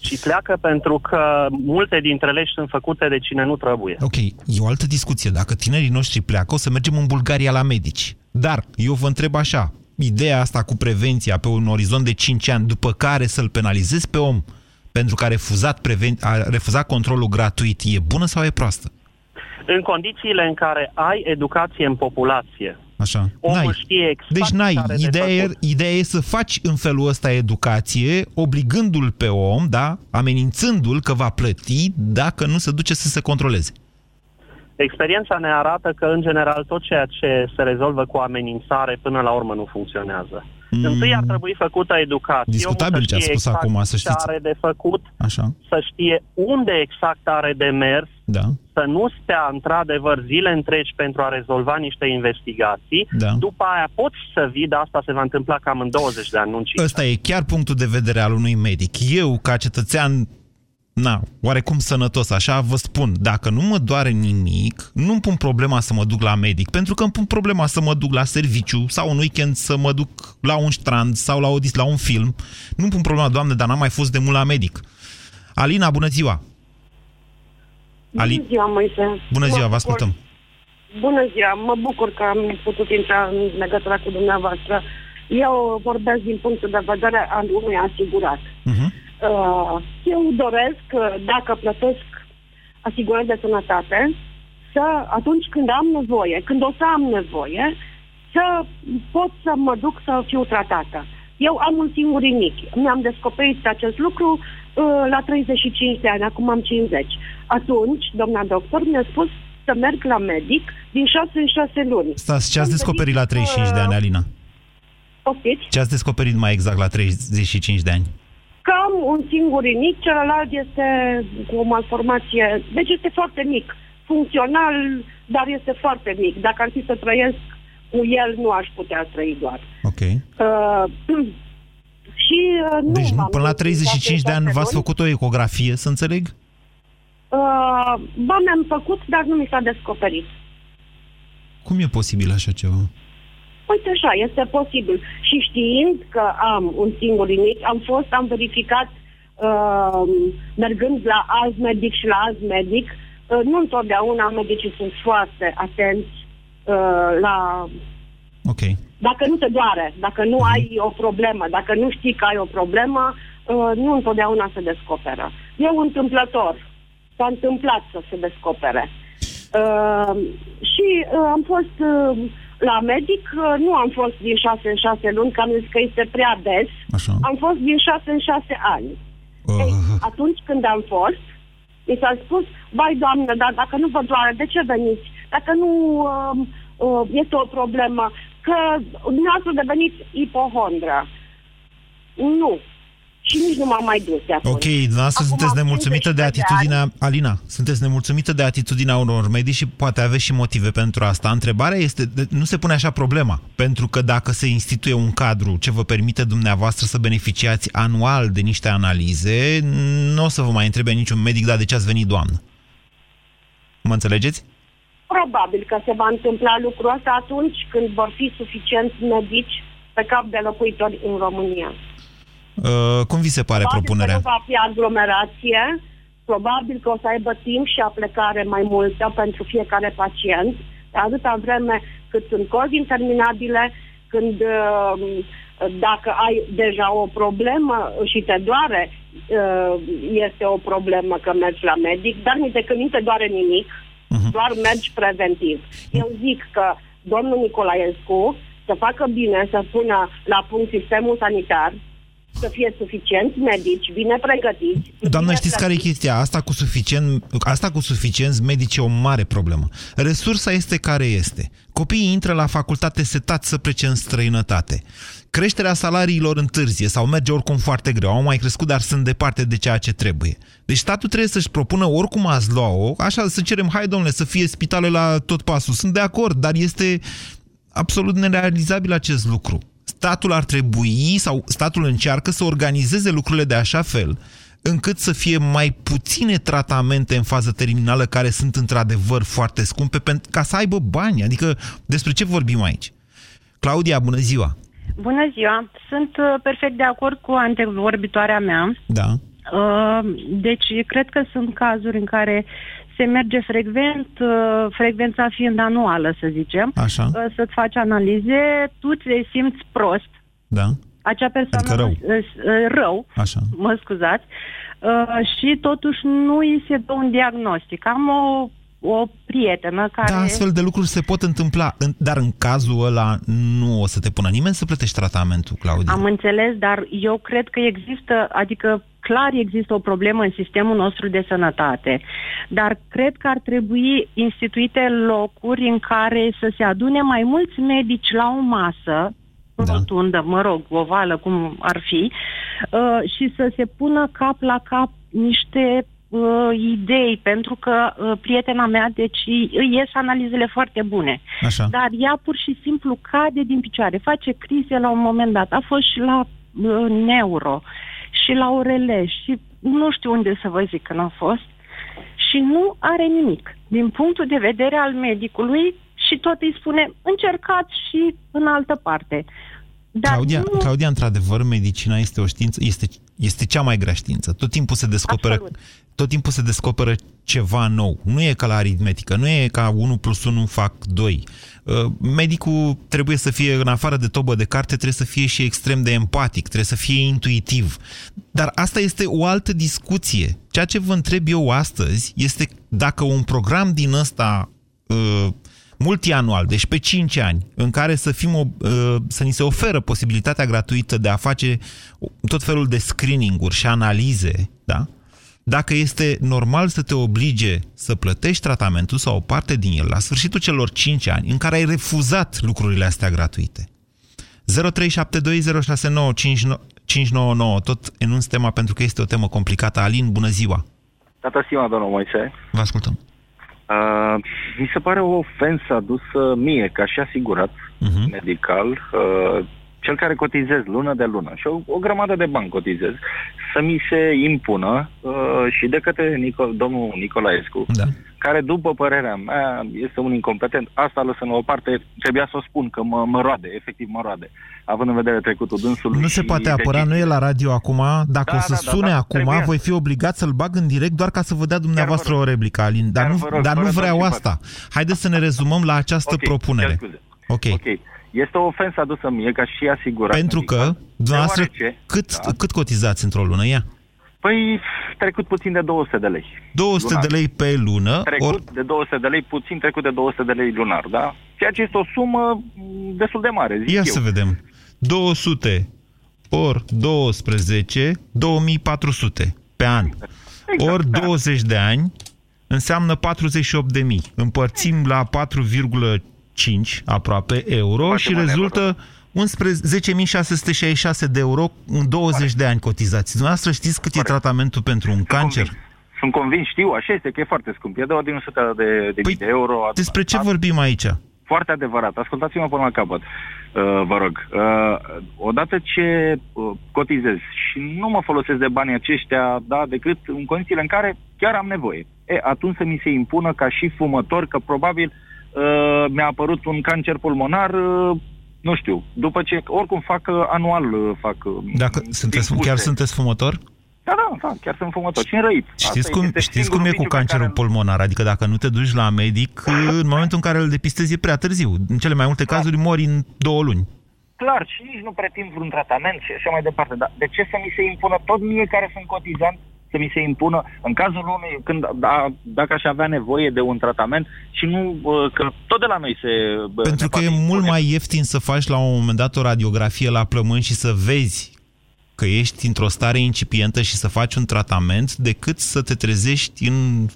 Și pleacă pentru că multe dintre legi sunt făcute de cine nu trebuie. Ok, e o altă discuție. Dacă tinerii noștri pleacă, o să mergem în Bulgaria la medici. Dar, eu vă întreb așa, ideea asta cu prevenția pe un orizont de 5 ani, după care să-l penalizezi pe om pentru că a refuzat, preven- a refuzat controlul gratuit, e bună sau e proastă? În condițiile în care ai educație în populație, Așa. omul N-ai. știe exact Deci n-ai. ce are de Ideea e, făcut. ideea e să faci în felul ăsta educație, obligându-l pe om, da, amenințându-l că va plăti dacă nu se duce să se controleze. Experiența ne arată că, în general, tot ceea ce se rezolvă cu amenințare, până la urmă, nu funcționează. Mm. Întâi ar trebui făcută educație. Discutabil Omul ce a știe spus exact acum, să ce știți. are de făcut, Așa. să știe unde exact are de mers, Da. să nu stea, într-adevăr, zile întregi pentru a rezolva niște investigații. Da. După aia poți să vii, dar asta se va întâmpla cam în 20 de ani, nu în 5. Ăsta e chiar punctul de vedere al unui medic. Eu, ca cetățean, na, oarecum sănătos, așa, vă spun, dacă nu mă doare nimic, nu-mi pun problema să mă duc la medic, pentru că îmi pun problema să mă duc la serviciu sau un weekend să mă duc la un strand sau la, o, dis- la un film. Nu-mi pun problema, doamne, dar n-am mai fost de mult la medic. Alina, bună ziua! Ali... Bună ziua, Moise. Bună ziua, Mă vă bucur- ascultăm. Bună ziua, mă bucur că am putut intra în legătură cu dumneavoastră. Eu vorbesc din punctul de vedere al unui asigurat. Mhm. Uh, eu doresc, uh, dacă plătesc asigurări de sănătate, să atunci când am nevoie, când o să am nevoie, să pot să mă duc să fiu tratată. Eu am un singur inic. Mi-am descoperit acest lucru uh, la 35 de ani, acum am 50. Atunci, doamna doctor mi-a spus să merg la medic din 6 în 6 luni. Stați, ce ați descoperit la 35 de ani, Alina? Poftiți? Ce ați descoperit mai exact la 35 de ani? Că am un singur inic, celălalt este cu o malformație, deci este foarte mic. Funcțional, dar este foarte mic. Dacă ar fi să trăiesc cu el, nu aș putea trăi doar. Ok. Uh, și uh, nu Deci nu, m-am până la dus 35 de ani șase v-ați luni. făcut o ecografie, să înțeleg? Uh, ba, mi-am făcut, dar nu mi s-a descoperit. Cum e posibil așa ceva? Uite așa, este posibil. Și știind că am un singur inic, am fost, am verificat, uh, mergând la alt medic și la alt medic, uh, nu întotdeauna medicii sunt foarte atenți uh, la... Ok. Dacă nu te doare, dacă nu ai o problemă, dacă nu știi că ai o problemă, uh, nu întotdeauna se descoperă. Eu întâmplător, s-a întâmplat să se descopere. Uh, și uh, am fost uh, la medic, uh, nu am fost din 6 în 6 luni, că am zis că este prea des. Așa. Am fost din 6 în 6 ani. Uh. Ei, atunci când am fost, mi s-a spus, vai doamnă, dar dacă nu vă doare, de ce veniți? Dacă nu uh, uh, este o problemă, că dumneavoastră deveniți ipohondră. Nu. Și nici nu m-am mai dus de atunci. Ok, dumneavoastră Acum sunteți am nemulțumită de 52 atitudinea... Alina, sunteți nemulțumită de atitudinea unor medici și poate aveți și motive pentru asta. Întrebarea este, de- nu se pune așa problema, pentru că dacă se instituie un cadru ce vă permite dumneavoastră să beneficiați anual de niște analize, nu o să vă mai întrebe niciun medic, dar de ce ați venit, doamnă? Mă înțelegeți? Probabil că se va întâmpla lucrul ăsta atunci când vor fi suficienți medici pe cap de locuitori în România. Uh, cum vi se pare probabil propunerea? că nu va fi aglomerație, probabil că o să aibă timp și aplecare mai multă pentru fiecare pacient, atâta vreme cât sunt cozi interminabile, când uh, dacă ai deja o problemă și te doare, uh, este o problemă că mergi la medic, dar nici de când nu te doare nimic, doar mergi preventiv. Eu zic că domnul Nicolaescu să facă bine să pună la punct sistemul sanitar, să fie suficienți medici, bine pregătiți. Doamnă, bine știți care e chestia? Asta cu, suficient, asta cu suficienți medici e o mare problemă. Resursa este care este. Copiii intră la facultate setați să plece în străinătate. Creșterea salariilor întârzie sau merge oricum foarte greu. Au mai crescut, dar sunt departe de ceea ce trebuie. Deci statul trebuie să-și propună oricum ați lua-o, așa să cerem, hai domnule, să fie spitale la tot pasul. Sunt de acord, dar este absolut nerealizabil acest lucru. Statul ar trebui, sau statul încearcă să organizeze lucrurile de așa fel, încât să fie mai puține tratamente în fază terminală care sunt într-adevăr foarte scumpe, pen- ca să aibă bani. Adică despre ce vorbim aici? Claudia, bună ziua! Bună ziua! Sunt uh, perfect de acord cu antevorbitoarea mea. Da. Uh, Deci, cred că sunt cazuri în care se merge frecvent, uh, frecvența fiind anuală, să zicem, Așa. uh, să-ți faci analize, tu te simți prost, Da. acea persoană Adică rău. uh, uh, rău Așa. mă scuzați, uh, și totuși nu îi se dă un diagnostic. Am o, o prietenă care... Da, astfel de lucruri se pot întâmpla, în- dar în cazul ăla nu o să te pună nimeni să plătești tratamentul, Claudia. Am înțeles, dar eu cred că există, adică clar există o problemă în sistemul nostru de sănătate, dar cred că ar trebui instituite locuri în care să se adune mai mulți medici la o masă, da. rotundă, mă rog, ovală, cum ar fi, uh, și să se pună cap la cap niște uh, idei, pentru că uh, prietena mea, deci îi ies analizele foarte bune. Așa. Dar ea pur și simplu cade din picioare, face crize la un moment dat. A fost și la uh, neuro și la orele și nu știu unde să vă zic că n-a fost și nu are nimic. Din punctul de vedere al medicului și tot îi spune încercați și în altă parte. Dar Claudia, nu... Claudia, într-adevăr, medicina este o știință, este, este cea mai grea știință. Tot timpul se descoperă, Absolut. tot timpul se descoperă ceva nou. Nu e ca la aritmetică, nu e ca 1 plus 1 fac 2. Uh, Medicul trebuie să fie, în afară de tobă de carte, trebuie să fie și extrem de empatic, trebuie să fie intuitiv. Dar asta este o altă discuție. Ceea ce vă întreb eu astăzi este dacă un program din ăsta uh, multianual, deci pe 5 ani, în care să, fim, o- uh, să ni se oferă posibilitatea gratuită de a face tot felul de screening-uri și analize, da? Dacă este normal să te oblige să plătești tratamentul sau o parte din el la sfârșitul celor 5 ani în care ai refuzat lucrurile astea gratuite. 0372069599 tot enunț tema pentru că este o temă complicată. Alin, bună ziua! Tata Sima, domnul Moise. Vă ascultăm. Uh, mi se pare o ofensă adusă mie, ca și asigurat uh-huh. medical, uh, cel care cotizez lună de lună și o, o grămadă de bani cotizez, să mi se impună uh, și de către Nico- domnul Nicolaescu, da. Care, după părerea mea, este un incompetent. Asta lăsând la o parte, trebuia să o spun că mă, mă roade, efectiv mă roade, având în vedere trecutul dânsului. Nu se și poate apăra, decizii. nu e la radio acum. Dacă Da, o să da, da, sune da, acum, trebuia. voi fi obligat să-l bag în direct doar ca să vă dea dumneavoastră o replică, Alin. Dar Chiar nu, vă rog, dar nu fără vreau doar și asta. Haideți să ne rezumăm la această Ok, propunere. cer scuze. Ok. Ok. Este o ofensă adusă mie ca și asigurat. Pentru că, dumneavoastră, Deoarece- cât, cât cotizați într-o lună? Ia. Păi, trecut puțin de 200 de lei. 200 Lunar. de lei pe lună, Trecut ori de 200 de lei, puțin trecut de 200 de lei lunar, da? Ceea ce este o sumă m, destul de mare, zic Ia eu. să vedem. 200 ori 12, 2400 pe an. Exact, ori da. 20 de ani înseamnă 48 de mii. Împărțim la 4,5 aproape euro și rezultă 11 10.666 de euro în 20 de ani cotizați. Dumneavoastră știți cât e tratamentul pentru un cancer? Sunt convins, știu, așa este, că e foarte scump. E de ordinul 100 de, de, păi, de euro. Despre ce vorbim aici? Foarte adevărat. Ascultați-mă până la capăt, uh, vă rog. Uh, odată ce uh, cotizez și nu mă folosesc de banii aceștia, da, decât în condițiile în care chiar am nevoie. E, atunci să mi se impună ca și fumător că probabil uh, mi-a apărut un cancer pulmonar, uh, nu știu, după ce, oricum fac uh, anual, uh, fac... uh, Dacă sunteți, impulse. chiar sunteți fumător? Da, da, da, chiar sunt fumător și înrăit. Știți Asta cum, este știți singurul cum e cu viciu pe cancerul care- pulmonar? Adică dacă nu te duci la medic, în momentul în care îl depistezi e prea târziu. În cele mai multe cazuri mori în două luni. Clar, și nici nu pretind vreun tratament și așa mai departe. Dar de ce să mi se impună tot mie care sunt cotizant să mi se impună în cazul unui, când, da, dacă aș avea nevoie de un tratament și nu, uh, că tot de la noi se... bă, Pentru ne că e poate mult impune. mai ieftin să faci la un moment dat o radiografie la plămâni și să vezi că ești într-o stare incipientă și să faci un tratament decât să te trezești în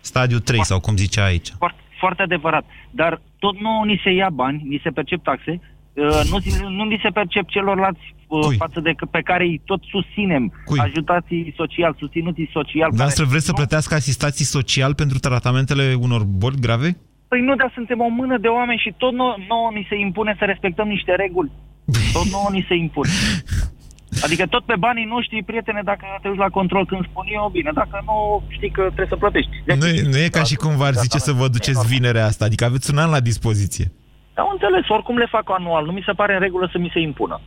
stadiu 3 sau cum zicea aici. Foarte, foarte adevărat. Dar tot nu ni se ia bani, ni se percep taxe, uh, nu, zi- nu ni se percep celorlalți uh, față de că- pe care îi tot susținem, Cui? ajutații social, susținuții social. Dumneavoastră care- vreți să plătească asistații social pentru tratamentele unor boli grave? Păi nu, dar suntem o mână de oameni și tot nouă, nouă ni se impune să respectăm niște reguli. Tot nouă ni se impune. Adică tot pe banii noștri, prietene, dacă te duci la control când spun eu, bine, dacă nu, știi că trebuie să plătești. Nu e, nu e ca și cum v-ar zice să vă duceți vinerea asta, adică aveți un an la dispoziție. Dar am înțeles, oricum le fac anual, nu mi se pare în regulă să mi se impună.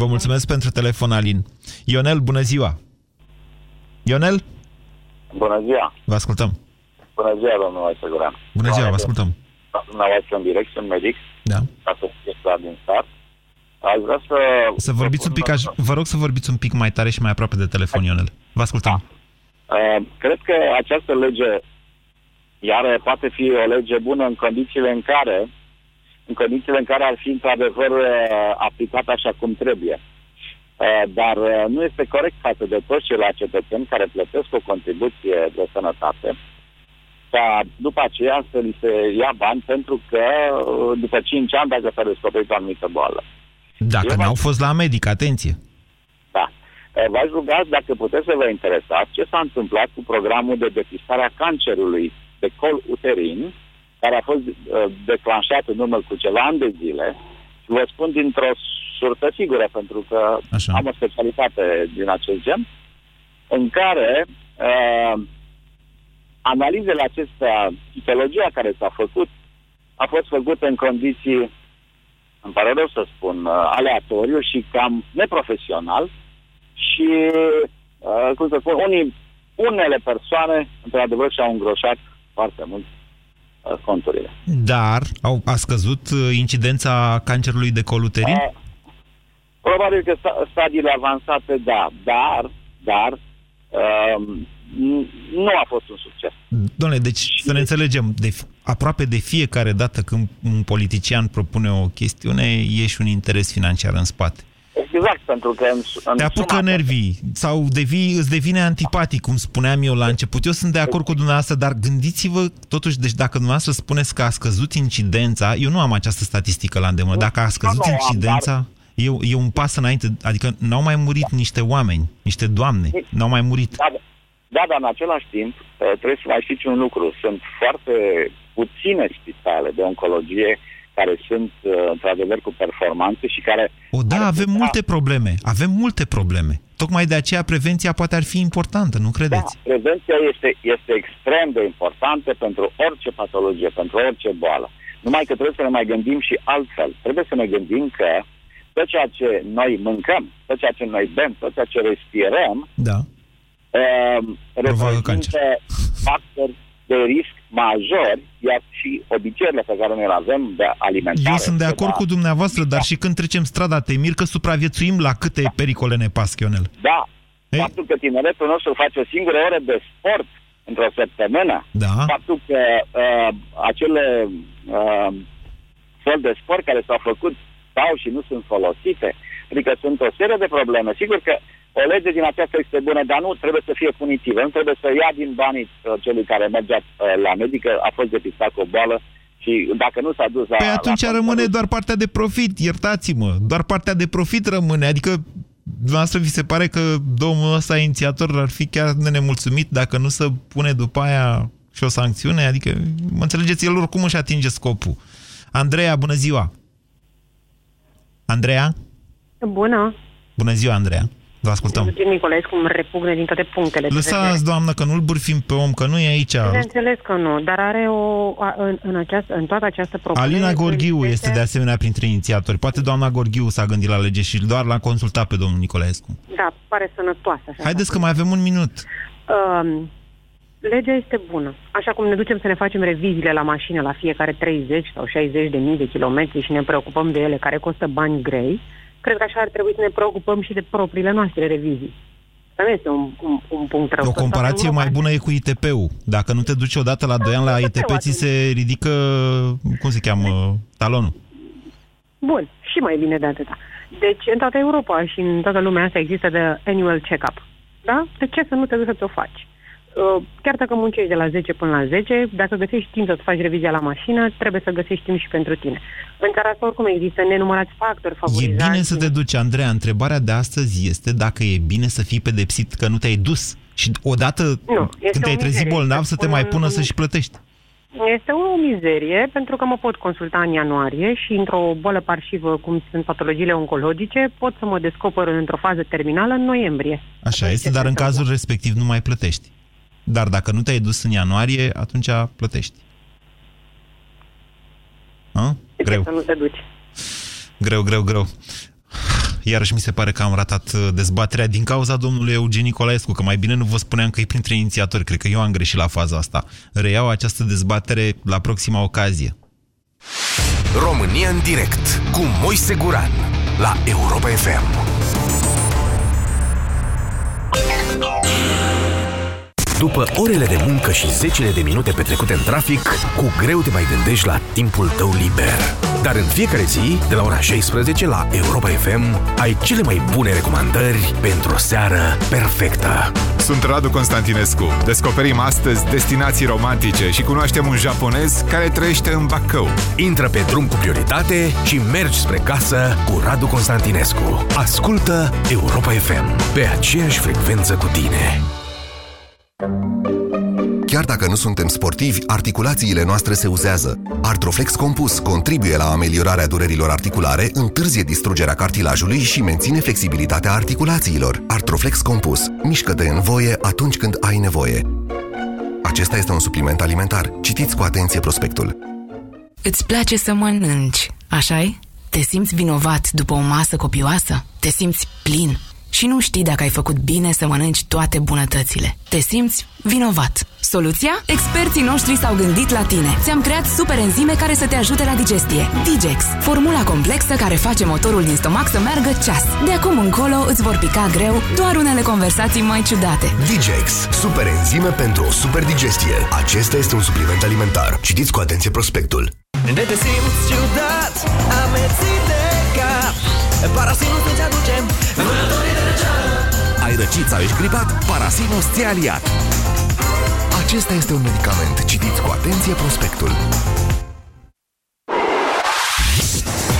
Vă mulțumesc pentru telefon, Alin. Ionel, bună ziua! Ionel, Bună ziua! vă ascultăm. Bună ziua, domnul Aiseguran. Bună ziua, vă ascultăm. Dumneavoastră în direct, sunt medic, Da. ca să fie clar din start. Aș vrea să... Să vorbiți un pic, aș, vă rog să vorbiți un pic mai tare și mai aproape de telefon, Ionel. Vă ascultăm. Uh, cred că această lege, iar poate fi o lege bună în condițiile în care în condițiile în care ar fi într-adevăr uh, aplicată așa cum trebuie. Uh, Dar uh, nu este corect față de toți ceilalți cetățeni care plătesc o contribuție de sănătate ca după aceea să li se ia bani pentru că uh, după 5 ani dacă s-a descoperit o anumită boală. Dacă n-au fost la medic, atenție. Da. Eh, V-aș ruga dacă puteți să vă interesați ce s-a întâmplat cu programul de depistare a cancerului de col uterin, care a fost uh, declanșat în urmă cu ceva ani de zile. Și vă spun dintr-o surtă sigură, pentru că Așa. am o specialitate din acest gen, în care uh, analizele acestea, tipologia care s-a făcut, a fost făcută în condiții îmi pare rău să spun, uh, aleatoriu și cam neprofesional și, uh, cum să spun, unii, unele persoane, într-adevăr, și-au îngroșat foarte mult uh, conturile. Dar au, a scăzut uh, incidența cancerului de col uterin? Uh, probabil că sta- stadiile avansate, da, dar, dar, uh, nu a fost un succes. Domnule, deci să ne înțelegem, de, aproape de fiecare dată când un politician propune o chestiune, e și un interes financiar în spate. Exact, pentru că în, în Te apucă nervii sau devii, îți devine antipatic, cum spuneam eu la început. Eu sunt de acord cu dumneavoastră, dar gândiți-vă totuși, deci dacă dumneavoastră spuneți că a scăzut incidența, eu nu am această statistică la îndemână, dacă a scăzut Nu, nu, am, incidența, e, e un pas înainte, adică n-au mai murit niște oameni, niște doamne, n-au mai murit. Da, da, dar în același timp uh, trebuie să mai știți un lucru. Sunt foarte puține spitale de oncologie care sunt uh, într-adevăr cu performanțe și care... O, da, avem multe probleme, avem multe probleme. Tocmai de aceea prevenția poate ar fi importantă, nu credeți? Da, prevenția este, este extrem de importantă pentru orice patologie, pentru orice boală. Numai că trebuie să ne mai gândim și altfel. Trebuie să ne gândim că tot ceea ce noi mâncăm, tot ceea ce noi bem, tot ceea ce respirăm, da. uh, reprezintă factori de risc majori, iar și obiceiurile pe care noi le avem de alimentare. Eu sunt de acord da, cu dumneavoastră, dar și când trecem strada, te mir că supraviețuim la câte pericole ne pasc, Ionel. Da, faptul că tineretul nostru face o singură oră de sport într-o săptămână, da. faptul că uh, acele uh, fel de sport care s-au făcut stau și nu sunt folosite, adică sunt o serie de probleme. Sigur că o lege din aceasta este bună, dar nu trebuie să fie punitivă. Nu trebuie să ia din banii uh, celui care mergea uh, la medică, a fost depistat cu o boală și dacă nu s-a dus la... Păi atunci la rămâne doar partea de profit, iertați-mă. Doar partea de profit rămâne. Adică dumneavoastră vi se pare că domnul ăsta inițiator ar fi chiar de nemulțumit dacă nu se pune după aia și o sancțiune? Adică, mă înțelegeți, el oricum își atinge scopul. Andreea, bună ziua! Andreea? Bună! Bună ziua, Andreea! Vă ascultăm. Eugen Nicolescu îmi repugne din toate punctele. de vedere. Lăsați, doamnă, că nu-l bârfim pe om, că nu e aici. Bineînțeles că nu, dar are o, a, în, în, această, în toată această problemă... Alina Gorghiu este de asemenea printre inițiatori. Poate doamna Gorghiu s-a gândit la lege și doar l-a consultat pe domnul Nicolaescu. Da, pare sănătoasă. Așa Haideți că mai avem un minut. Um, legea este bună. Așa cum ne ducem să ne facem reviziile la mașină la fiecare 30 sau 60 de mii de kilometri și ne preocupăm de ele care costă bani grei, cred că așa ar trebui să ne preocupăm și de propriile noastre revizii. Asta nu este un, un, un punct rău. O comparație mai bună e cu ITP-ul. Dacă nu te duci odată la 2 ani la ITP, ți se ridică, cum se cheamă, talonul. Bun, și mai bine de atâta. Deci, în toată Europa și în toată lumea asta există de annual check-up. Da? De ce să nu te duci să ți-o faci? Uh, Chiar dacă muncești de la 10 până la 10, dacă găsești timp să-ți faci revizia la mașină, trebuie să găsești timp și pentru tine. În țara asta oricum există nenumărați factori E favorizați. bine să te duci, Andreea. Întrebarea de astăzi este dacă e bine să fii pedepsit că nu te-ai dus. Și odată, Nu, este când te-ai o trezit mizerie. bolnav, să te mai Un- pună să-și plătești. Este o mizerie pentru că mă pot consulta în ianuarie și într-o boală parșivă, cum sunt patologiile oncologice, pot să mă descoper într-o fază terminală în noiembrie. Așa este, dar în cazul respectiv nu mai plătești. Dar dacă nu te-ai dus în ianuarie, atunci plătești. A? De ce Greu, să nu te duci? greu, greu, greu. Iarăși mi se pare că am ratat uh, dezbaterea din cauza domnului Eugen Nicolaescu, că mai bine nu vă spuneam că e printre inițiatori. Cred că eu am greșit la faza asta. Reiau această dezbatere la proxima ocazie. România în direct cu Moise Guran la Europa FM. După orele de muncă și zecile de minute petrecute în trafic, cu greu te mai gândești la timpul tău liber. Dar în fiecare zi, de la ora 16 la Europa FM, ai cele mai bune recomandări pentru o seară perfectă. Sunt Radu Constantinescu. Descoperim astăzi destinații romantice și cunoaștem un japonez care trăiește în Bacău. Intră pe drum cu prioritate și mergi spre casă cu Radu Constantinescu. Ascultă Europa FM pe aceeași frecvență cu tine. Chiar dacă nu suntem sportivi, articulațiile noastre se uzează. Artroflex Compus contribuie la ameliorarea durerilor articulare, întârzie distrugerea cartilajului și menține flexibilitatea articulațiilor. Artroflex Compus. Mișcă-te în voie atunci când ai nevoie. Acesta este un supliment alimentar. Citiți cu atenție prospectul. Îți place să mănânci, așa-i? Te simți vinovat după o masă copioasă? Te simți plin și nu știi dacă ai făcut bine să mănânci toate bunătățile. Te simți vinovat. Soluția? Experții noștri s-au gândit la tine. Ți-am creat super enzime care să te ajute la digestie. Digex, formula complexă care face motorul din stomac să meargă ceas. De acum încolo îți vor pica greu doar unele conversații mai ciudate. Digex, super enzime pentru o super digestie. Acesta este un supliment alimentar. Citiți cu atenție prospectul. De te simți ciudat, amețit de cap Parasinus îți aduce vânătorii de răceală Ai răcit sau ești gripat? Parasinus ți-a aliat. Acesta este un medicament. Citiți cu atenție prospectul.